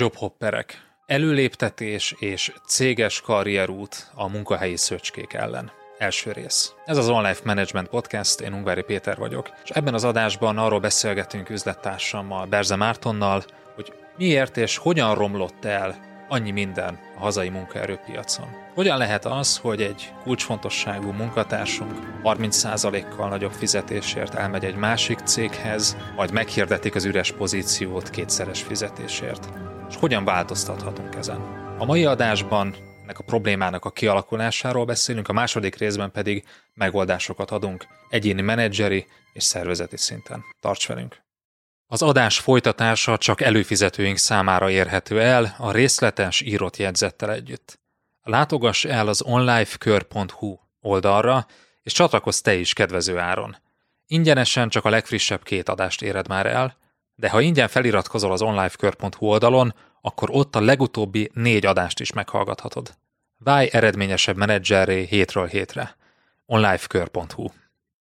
Jobhopperek. Előléptetés és céges karrierút a munkahelyi szöcskék ellen. Első rész. Ez az Online Management Podcast, én Ungvári Péter vagyok, és ebben az adásban arról beszélgetünk üzlettársammal, Berze Mártonnal, hogy miért és hogyan romlott el annyi minden a hazai munkaerőpiacon. Hogyan lehet az, hogy egy kulcsfontosságú munkatársunk 30%-kal nagyobb fizetésért elmegy egy másik céghez, majd meghirdetik az üres pozíciót kétszeres fizetésért? És hogyan változtathatunk ezen? A mai adásban ennek a problémának a kialakulásáról beszélünk, a második részben pedig megoldásokat adunk egyéni menedzseri és szervezeti szinten. Tarts velünk! Az adás folytatása csak előfizetőink számára érhető el a részletes írott jegyzettel együtt. Látogass el az onlifekör.hu oldalra, és csatlakozz te is kedvező áron. Ingyenesen csak a legfrissebb két adást éred már el, de ha ingyen feliratkozol az onlifekör.hu oldalon, akkor ott a legutóbbi négy adást is meghallgathatod. Válj eredményesebb menedzserré hétről hétre. onlifekör.hu